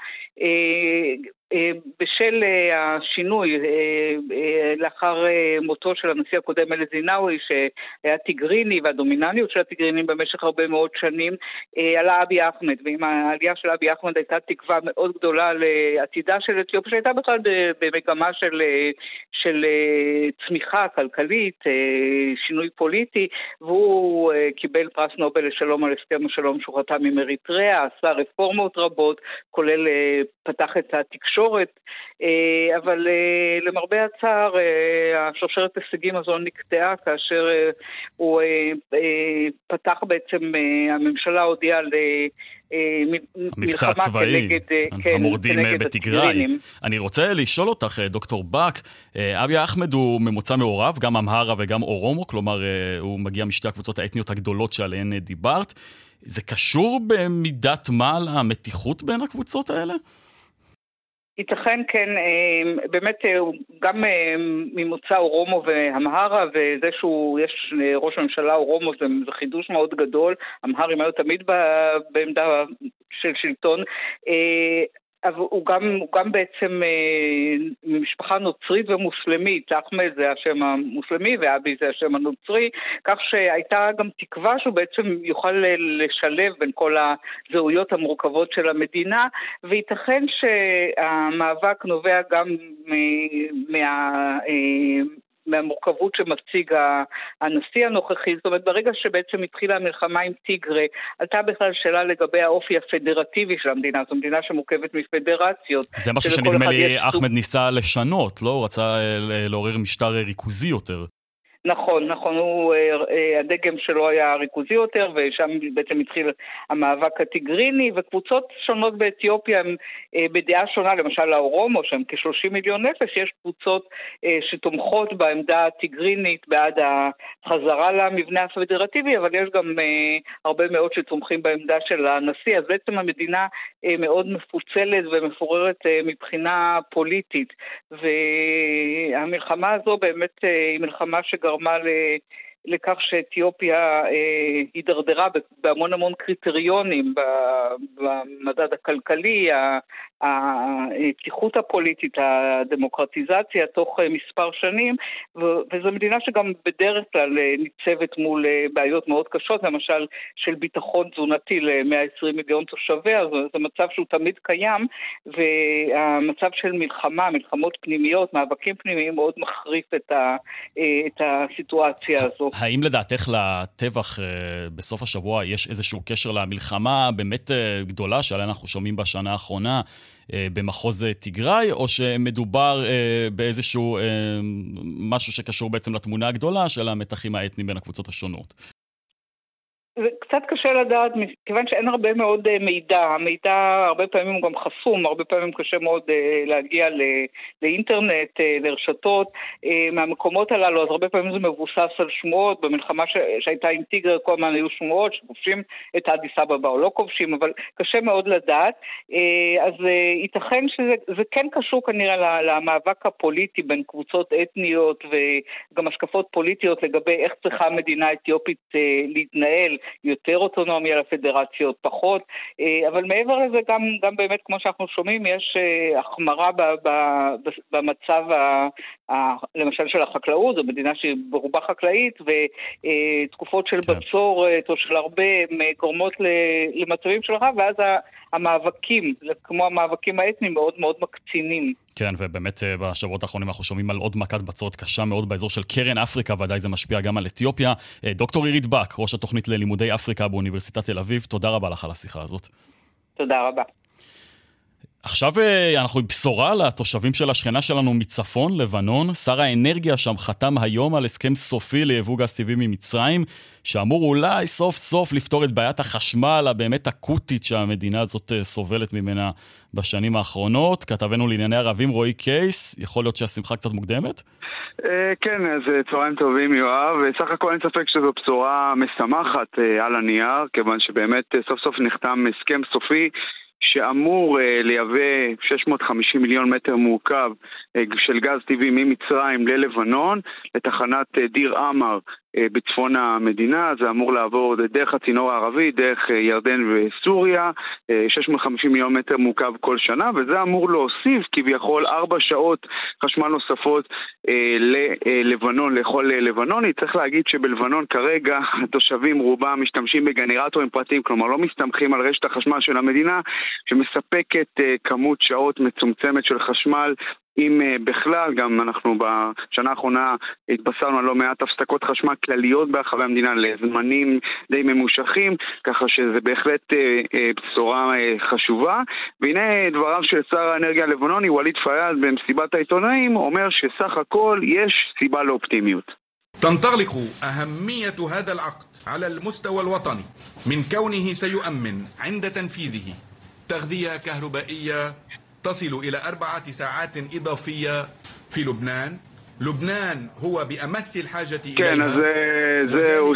אה, בשל אה, השינוי אה, לאחר מותו של הנשיא הקודם אלי זינאווי שהיה טיגריני והדומינניות של הטיגרינים במשך הרבה מאוד שנים עלה אבי אחמד. ועם העלייה של אבי אחמד הייתה תקווה מאוד גדולה לעתידה של אתיופיה שהייתה בכלל במגמה של, של צמיחה כלכלית, שינוי פוליטי והוא קיבל פרס נובל לשלום על הסכם השלום שהוא חתם עם אריתריאה, עשה רפורמות רבות כולל פתח את התקשורת התקשורת, אה, אבל אה, למרבה הצער אה, השרשרת הישגים הזו נקטעה כאשר הוא פתח בעצם, הממשלה הודיעה על... מבצע צבאי, כן, המורדים בתיגראי. אני רוצה לשאול אותך, דוקטור בק, אבי אחמד הוא ממוצא מעורב, גם אמהרה וגם אורומו, כלומר הוא מגיע משתי הקבוצות האתניות הגדולות שעליהן דיברת. זה קשור במידת מה למתיחות בין הקבוצות האלה? ייתכן כן, באמת גם ממוצא אורומו והמהרה וזה שהוא, יש ראש הממשלה אורומו זה, זה חידוש מאוד גדול, המהרים היו תמיד בעמדה של שלטון, אבל הוא גם, הוא גם בעצם אה, ממשפחה נוצרית ומוסלמית, אחמד זה השם המוסלמי ואבי זה השם הנוצרי, כך שהייתה גם תקווה שהוא בעצם יוכל לשלב בין כל הזהויות המורכבות של המדינה, וייתכן שהמאבק נובע גם מה... מהמורכבות שמציג הנשיא הנוכחי. זאת אומרת, ברגע שבעצם התחילה המלחמה עם טיגרה, עלתה בכלל שאלה לגבי האופי הפדרטיבי של המדינה. זו מדינה שמורכבת מפדרציות. זה משהו שנדמה לי אחמד ניסה לשנות, לא? הוא רצה אה, לעורר משטר ריכוזי יותר. נכון, נכון, אה, אה, הדגם שלו היה ריכוזי יותר, ושם בעצם התחיל המאבק הטיגריני, וקבוצות שונות באתיופיה הם אה, בדעה שונה, למשל האורומו, שהם כ-30 מיליון נפש, יש קבוצות שתומכות בעמדה הטיגרינית בעד החזרה למבנה הפדרטיבי, אבל יש גם הרבה מאוד שתומכים בעמדה של הנשיא, אז בעצם המדינה מאוד מפוצלת ומפוררת מבחינה פוליטית, והמלחמה הזו באמת היא מלחמה שגרמה normal לכך שאתיופיה אה, הידרדרה בהמון המון קריטריונים במדד הכלכלי, הפתיחות הפוליטית, הדמוקרטיזציה תוך אה, מספר שנים, וזו מדינה שגם בדרך כלל אה, ניצבת מול אה, בעיות מאוד קשות, למשל של ביטחון תזונתי ל-120 מיליון תושביה, זה מצב שהוא תמיד קיים, והמצב של מלחמה, מלחמות פנימיות, מאבקים פנימיים, מאוד מחריף את, ה, את הסיטואציה הזו. האם לדעתך לטבח בסוף השבוע יש איזשהו קשר למלחמה באמת גדולה שעליה אנחנו שומעים בשנה האחרונה? אה, במחוז תיגראי, או שמדובר אה, באיזשהו אה, משהו שקשור בעצם לתמונה הגדולה של המתחים האתניים בין הקבוצות השונות? זה קצת קשה לדעת, מכיוון שאין הרבה מאוד אה, מידע. המידע הרבה פעמים הוא גם חסום, הרבה פעמים קשה מאוד אה, להגיע לאינטרנט, אה, לרשתות מהמקומות הללו, אז הרבה פעמים זה מבוסס על שמועות. במלחמה שהייתה עם טיגר כל הזמן היו שמועות שכובשים את אדיס אבבה או לא כובשים, אבל קשה מאוד לדעת. אז ייתכן שזה כן קשור כנראה למאבק הפוליטי בין קבוצות אתניות וגם השקפות פוליטיות לגבי איך צריכה המדינה האתיופית להתנהל. יותר אוטונומיה לפדרציות, פחות, אה, אבל מעבר לזה גם, גם באמת, כמו שאנחנו שומעים, יש אה, החמרה ב, ב, במצב, ה, ה, למשל של החקלאות, זו מדינה שהיא ברובה חקלאית, ותקופות של כן. בצורת או של הרבה גורמות למצבים של רעב, ואז המאבקים, כמו המאבקים האתניים, מאוד מאוד מקצינים. כן, ובאמת אה, בשבועות האחרונים אנחנו שומעים על עוד מכת בצורת קשה מאוד באזור של קרן אפריקה, ודאי זה משפיע גם על אתיופיה. אה, דוקטור עירית בק, ראש התוכנית ללימודי אפריקה באוניברסיטת תל אביב, תודה רבה לך על השיחה הזאת. תודה רבה. עכשיו אה, אנחנו עם בשורה לתושבים של השכנה שלנו מצפון, לבנון. שר האנרגיה שם חתם היום על הסכם סופי ליבוא גז טבעי ממצרים, שאמור אולי סוף סוף לפתור את בעיית החשמל הבאמת אקוטית שהמדינה הזאת אה, סובלת ממנה בשנים האחרונות. כתבנו לענייני ערבים רועי קייס, יכול להיות שהשמחה קצת מוקדמת? אה, כן, אז צהריים טובים יואב. סך הכל אין ספק שזו בשורה משמחת על הנייר, כיוון שבאמת סוף סוף נחתם הסכם סופי שאמור uh, לייבא 650 מיליון מטר מעוקב uh, של גז טבעי ממצרים ללבנון, לתחנת uh, דיר עמר אה, בצפון המדינה, זה אמור לעבור דרך הצינור הערבי, דרך אה, ירדן וסוריה, 650 אה, מיליון מטר מעוקב כל שנה, וזה אמור להוסיף כביכול 4 שעות חשמל נוספות ללבנון, לכל לבנוני. צריך להגיד שבלבנון כרגע התושבים רובם משתמשים בגנרטורים פרטיים, כלומר לא מסתמכים על רשת החשמל של המדינה, שמספקת כמות שעות מצומצמת של חשמל אם uh, בכלל, גם אנחנו בשנה האחרונה התבשרנו על לא מעט הפסקות חשמל כלליות ברחבי המדינה לזמנים די ממושכים, ככה שזה בהחלט uh, uh, בשורה uh, חשובה. והנה דבריו של שר האנרגיה הלבנוני, ווליד פיאד, במסיבת העיתונאים, אומר שסך הכל יש סיבה לאופטימיות. تنطلق أهمية هذا العقد على المستوى الوطني من كونه سيؤمن عند تنفيذه تغذية كهربائية تصل إلى أربعة ساعات إضافية في لبنان. לובנן הוא באמס אל-חאג'ה כן, אז אה, זה זהו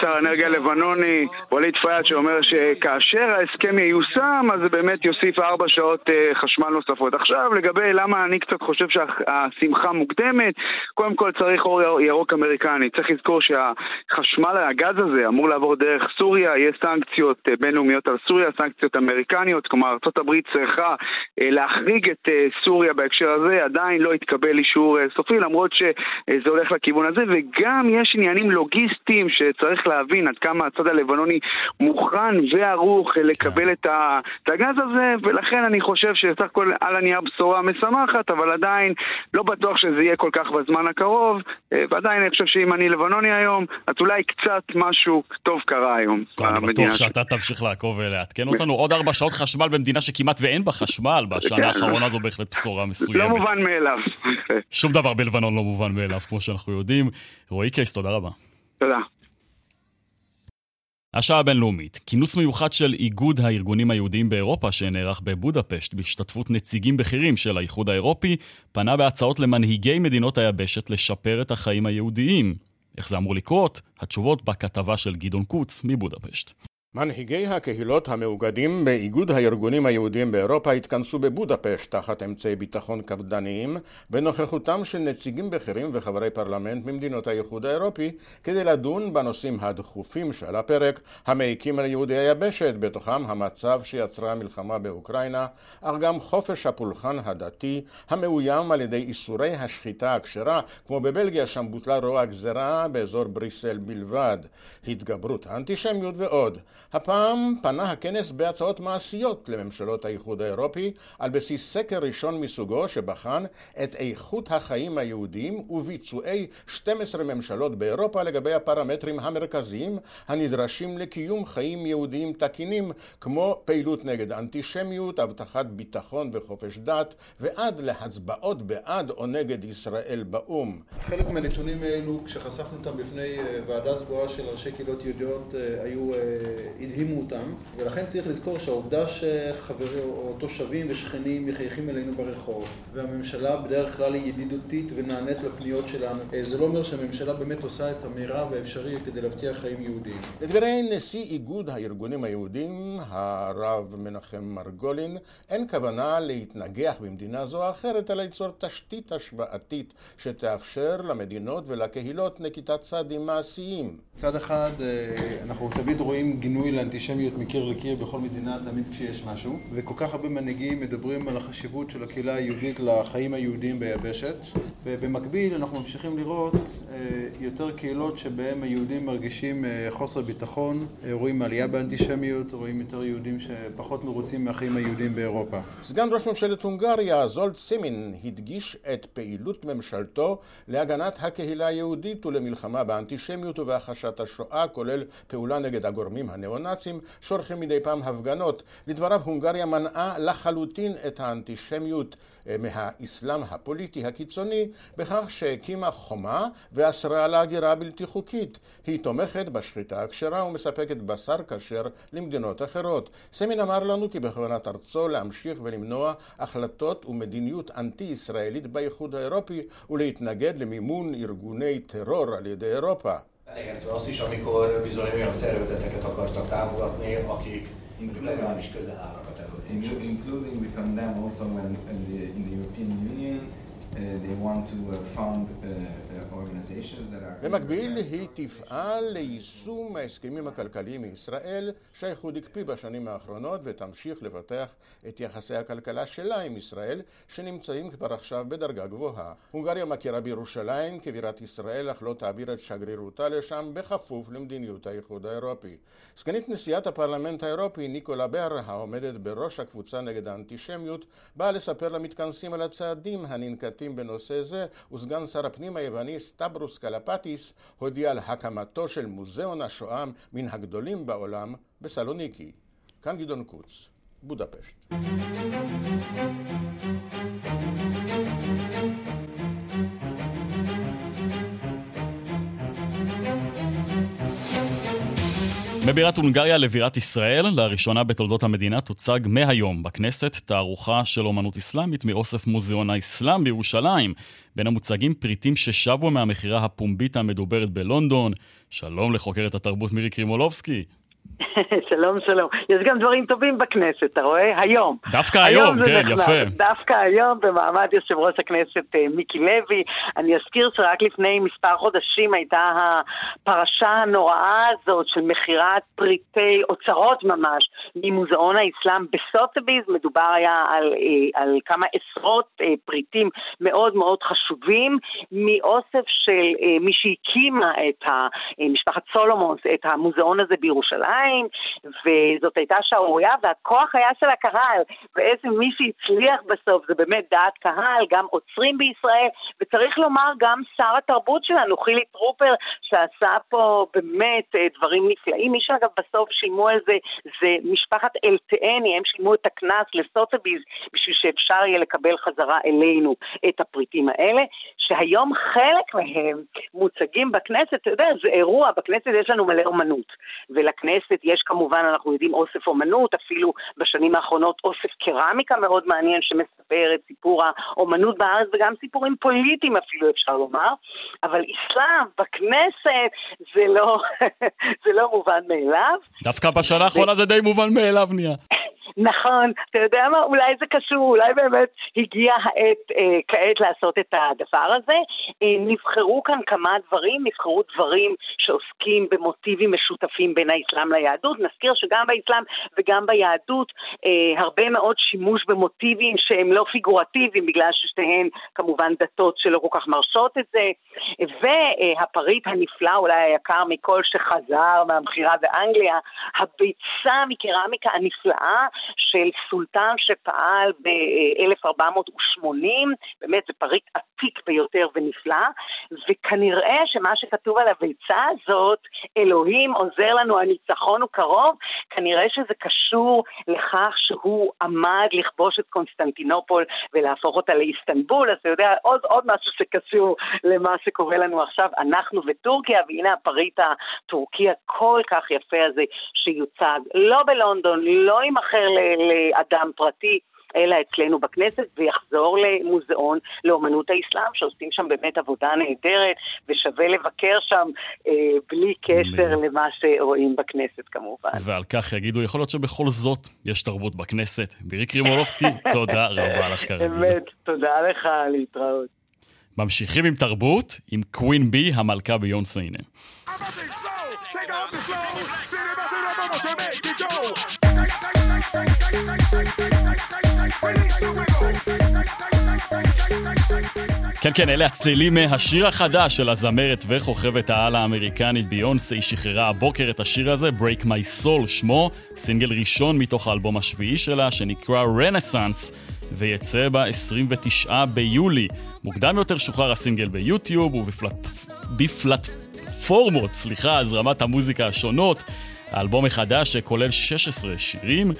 שר האנרגיה הלבנוני, ווליד פיאד, שאומר שכאשר ההסכם ייושם, אז זה באמת יוסיף ארבע שעות אה, חשמל נוספות. עכשיו, לגבי למה אני קצת חושב שהשמחה מוקדמת, קודם כל צריך אור ירוק אמריקני. צריך לזכור שהחשמל, הגז הזה, אמור לעבור דרך סוריה, יש סנקציות אה, בינלאומיות על סוריה, סנקציות אמריקניות, כלומר ארה"ב צריכה להחריג את סוריה בהקשר הזה, עדיין לא התקבל אישור סופי, למרות שזה הולך לכיוון הזה, וגם יש עניינים לוגיסטיים שצריך להבין עד כמה הצד הלבנוני מוכן וערוך לקבל את ה- את הגז הזה, ולכן אני חושב שסך הכל על הנייר בשורה משמחת, אבל עדיין לא בטוח שזה יהיה כל כך בזמן הקרוב, אה, ועדיין אני חושב שאם אני לבנוני היום, אז אולי קצת משהו טוב קרה היום. אני בטוח שאתה תמשיך לעקוב ולעדכן אותנו. עוד ארבע שעות חשמל במדינה שכמעט ואין בה חשמל בשנה כן. האחרונה זו בהחלט בשורה לא מסוימת. מובן מאליו. שום דבר בלבנון לא מובן מאליו, כמו שאנחנו יודעים. רועי קייס, תודה רבה. תודה. השעה הבינלאומית, כינוס מיוחד של איגוד הארגונים היהודיים באירופה שנערך בבודפשט בהשתתפות נציגים בכירים של האיחוד האירופי, פנה בהצעות למנהיגי מדינות היבשת לשפר את החיים היהודיים. איך זה אמור לקרות? התשובות בכתבה של גדעון קוץ מבודפשט. מנהיגי הקהילות המאוגדים באיגוד הארגונים היהודיים באירופה התכנסו בבודפשט תחת אמצעי ביטחון קפדניים בנוכחותם של נציגים בכירים וחברי פרלמנט ממדינות האיחוד האירופי כדי לדון בנושאים הדחופים שעל הפרק המעיקים על יהודי היבשת, בתוכם המצב שיצרה המלחמה באוקראינה, אך גם חופש הפולחן הדתי המאוים על ידי איסורי השחיטה הכשרה, כמו בבלגיה שם בוטלה רוע גזרה באזור בריסל בלבד, התגברות האנטישמיות ועוד. הפעם פנה הכנס בהצעות מעשיות לממשלות האיחוד האירופי על בסיס סקר ראשון מסוגו שבחן את איכות החיים היהודיים וביצועי 12 ממשלות באירופה לגבי הפרמטרים המרכזיים הנדרשים לקיום חיים יהודיים תקינים כמו פעילות נגד אנטישמיות, הבטחת ביטחון וחופש דת ועד להצבעות בעד או נגד ישראל באו"ם. חלק מהנתונים האלו, כשחשפנו אותם בפני אה, ועדה סגורה של ראשי קהילות יהודיות, אה, היו, אה, הדהימו אותם, ולכן צריך לזכור שהעובדה שחברים או תושבים ושכנים מחייכים אלינו ברחוב, והממשלה בדרך כלל היא ידידותית ונענית לפניות שלנו, אה, זה לא אומר שהממשלה באמת עושה את המרב האפשרי כדי להבטיח חיים יהודיים. לדברי נשיא איגוד הארגונים היהודים, הרב מנחם מרגולין, אין כוונה להתנגח במדינה זו או אחרת, אלא ליצור תשתית השוואתית שתאפשר למדינות ולקהילות נקיטת צעדים מעשיים. מצד אחד, אה, אנחנו תמיד רואים גינוי לאנטישמיות מקיר לקיר בכל מדינה, תמיד כשיש משהו, וכל כך הרבה מנהיגים מדברים על החשיבות של הקהילה היהודית לחיים היהודיים ביבשת, ובמקביל אנחנו ממשיכים לראות אה, יותר קהילות שבהם היהודים מרגישים אה, חוסר ביטחון, אה, רואים עלייה באנטישמיות, רואים יותר יהודים שפחות מרוצים מהחיים היהודיים באירופה. סגן ראש ממשלת הונגריה, זולט סימין, הדגיש את פעילות ממשלתו להגנת הקהילה היהודית ולמלחמה באנטישמיות ובהכחשת השואה, כולל פעולה נגד הגורמים הניאו-נאצים, שעורכים מדי פעם הפגנות. לדבריו, הונגריה מנעה לחלוטין את האנטישמיות אה, מהאסלאם הפוליטי הקיצוני בכך שהקימה חומה ואסרה על ההגירה הבלתי חוקית. היא תומכת בשחיטה הכשרה ומספקת בשר כשר למדינות אחרות. סמין אמר לנו כי בכוונת ארצו להמשיך ולמנוע החלטות ומדיניות אנטי-ישראלית באיחוד האירופי ולהתנגד למימון ארגוני טרור על ידי אירופה. Elegendő azt is, amikor bizony olyan szervezeteket akartak támogatni, akik legalábbis közel állnak a terrorizmushoz. Including we condemn also when in the, in the European במקביל היא תפעל ליישום ההסכמים הכלכליים מישראל שהאיחוד הקפיא בשנים האחרונות ותמשיך לפתח את יחסי הכלכלה שלה עם ישראל שנמצאים כבר עכשיו בדרגה גבוהה. הונגריה מכירה בירושלים כבירת ישראל אך לא תעביר את שגרירותה לשם בכפוף למדיניות האיחוד האירופי. סגנית נשיאת הפרלמנט האירופי ניקולה בר העומדת בראש הקבוצה נגד האנטישמיות באה לספר למתכנסים על הצעדים הננקטים בנושא זה וסגן שר הפנים היווני סטברוס קלפטיס הודיע על הקמתו של מוזיאון השואה מן הגדולים בעולם בסלוניקי. כאן גדעון קוץ, בודפשט. מבירת הונגריה לבירת ישראל, לראשונה בתולדות המדינה תוצג מהיום בכנסת תערוכה של אומנות אסלאמית מאוסף מוזיאון האסלאם בירושלים. בין המוצגים פריטים ששבו מהמכירה הפומבית המדוברת בלונדון. שלום לחוקרת התרבות מירי קרימולובסקי. שלום, שלום. יש גם דברים טובים בכנסת, אתה רואה? היום. דווקא היום, היום כן, נכנס. יפה. דווקא היום, במעמד יושב ראש הכנסת אה, מיקי לוי. אני אזכיר שרק לפני מספר חודשים הייתה הפרשה הנוראה הזאת של מכירת פריטי אוצרות ממש ממוזיאון האסלאם בסוטביז. מדובר היה על, אה, על כמה עשרות אה, פריטים מאוד מאוד חשובים מאוסף של מי שהקימה את משפחת סולומונס, את המוזיאון הזה בירושלים. וזאת הייתה שערורייה, והכוח היה של הקהל, ואיזה מי שהצליח בסוף, זה באמת דעת קהל, גם עוצרים בישראל, וצריך לומר גם שר התרבות שלנו, חילי טרופר, שעשה פה באמת אה, דברים נפלאים. מי שאגב בסוף שילמו על זה, זה משפחת אלטאני, הם שילמו את הקנס לסוטביז, בשביל שאפשר יהיה לקבל חזרה אלינו את הפריטים האלה, שהיום חלק מהם מוצגים בכנסת, אתה יודע, זה אירוע, בכנסת יש לנו מלא אומנות, ולכנסת יש כמובן, אנחנו יודעים, אוסף אומנות, אפילו בשנים האחרונות אוסף קרמיקה מאוד מעניין שמספר את סיפור האומנות בארץ וגם סיפורים פוליטיים אפילו אפשר לומר, אבל אסלאם בכנסת זה לא, זה לא מובן מאליו. דווקא בשנה האחרונה זה די מובן מאליו נהיה. נכון, אתה יודע מה, אולי זה קשור, אולי באמת הגיעה העת אה, כעת לעשות את הדבר הזה. אה, נבחרו כאן כמה דברים, נבחרו דברים שעוסקים במוטיבים משותפים בין האסלאם ליהדות. נזכיר שגם באסלאם וגם ביהדות אה, הרבה מאוד שימוש במוטיבים שהם לא פיגורטיביים, בגלל ששתיהן כמובן דתות שלא כל כך מרשות את זה. והפריט הנפלא, אולי היקר מכל שחזר מהמכירה באנגליה, הביצה מקרמיקה הנפלאה של סולטן שפעל ב-1480, באמת זה פריט עתיק ביותר ונפלא, וכנראה שמה שכתוב על הביצה הזאת, אלוהים עוזר לנו, הניצחון הוא קרוב, כנראה שזה קשור לכך שהוא עמד לכבוש את קונסטנטינופול ולהפוך אותה לאיסטנבול, אז אתה יודע, עוד, עוד משהו שקשור למה שקורה לנו עכשיו, אנחנו וטורקיה, והנה הפריט הטורקי הכל כך יפה הזה שיוצג, לא בלונדון, לא אחר לאדם פרטי. אלא אצלנו בכנסת, ויחזור למוזיאון לאומנות האסלאם, שעושים שם באמת עבודה נהדרת, ושווה לבקר שם אה, בלי קשר ב... למה שרואים בכנסת כמובן. ועל כך יגידו, יכול להיות שבכל זאת יש תרבות בכנסת. בירי קרימולובסקי, תודה רבה לך כרגע. באמת, תודה לך, להתראות. ממשיכים עם תרבות, עם קווין בי, המלכה ביונסה הנה. כן, כן, אלה הצלילים מהשיר החדש של הזמרת וכוכבת העל האמריקנית ביונסה. היא שחררה הבוקר את השיר הזה, Break My Soul שמו, סינגל ראשון מתוך האלבום השביעי שלה, שנקרא רנסאנס, ויצא ב-29 ביולי. מוקדם יותר שוחרר הסינגל ביוטיוב ובפלטפורמות, סליחה, הזרמת המוזיקה השונות. האלבום החדש שכולל 16 שירים,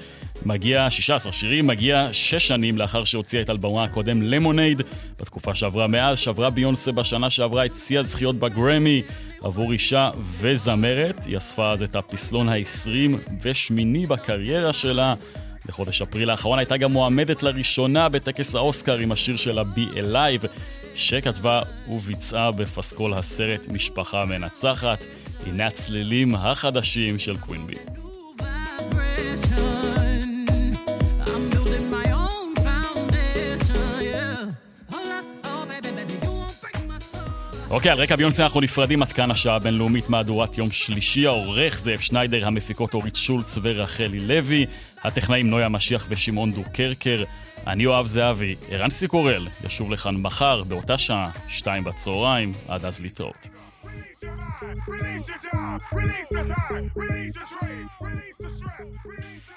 מגיע, 16 שירים, מגיע 6 שנים לאחר שהוציאה את אלבומה הקודם למונייד. בתקופה שעברה מאז, שברה ביונסה בשנה שעברה את שיא הזכיות בגרמי עבור אישה וזמרת. היא אספה אז את הפסלון ה-28 בקריירה שלה. בחודש אפריל האחרון הייתה גם מועמדת לראשונה בטקס האוסקר עם השיר שלה "Be Alive", שכתבה וביצעה בפסקול הסרט משפחה מנצחת. הנה הצלילים החדשים של קווינבי. אוקיי, על רקע ביונסה אנחנו נפרדים עד כאן השעה הבינלאומית מהדורת יום שלישי. העורך זאב שניידר, המפיקות אורית שולץ ורחלי לוי, הטכנאים נויה משיח ושמעון דוקרקר. אני אוהב זהבי, ערן סיקורל, ישוב לכאן מחר באותה שעה, שתיים בצהריים, עד אז להתראות. Release your job, release the time, release your dream, release the stress, release the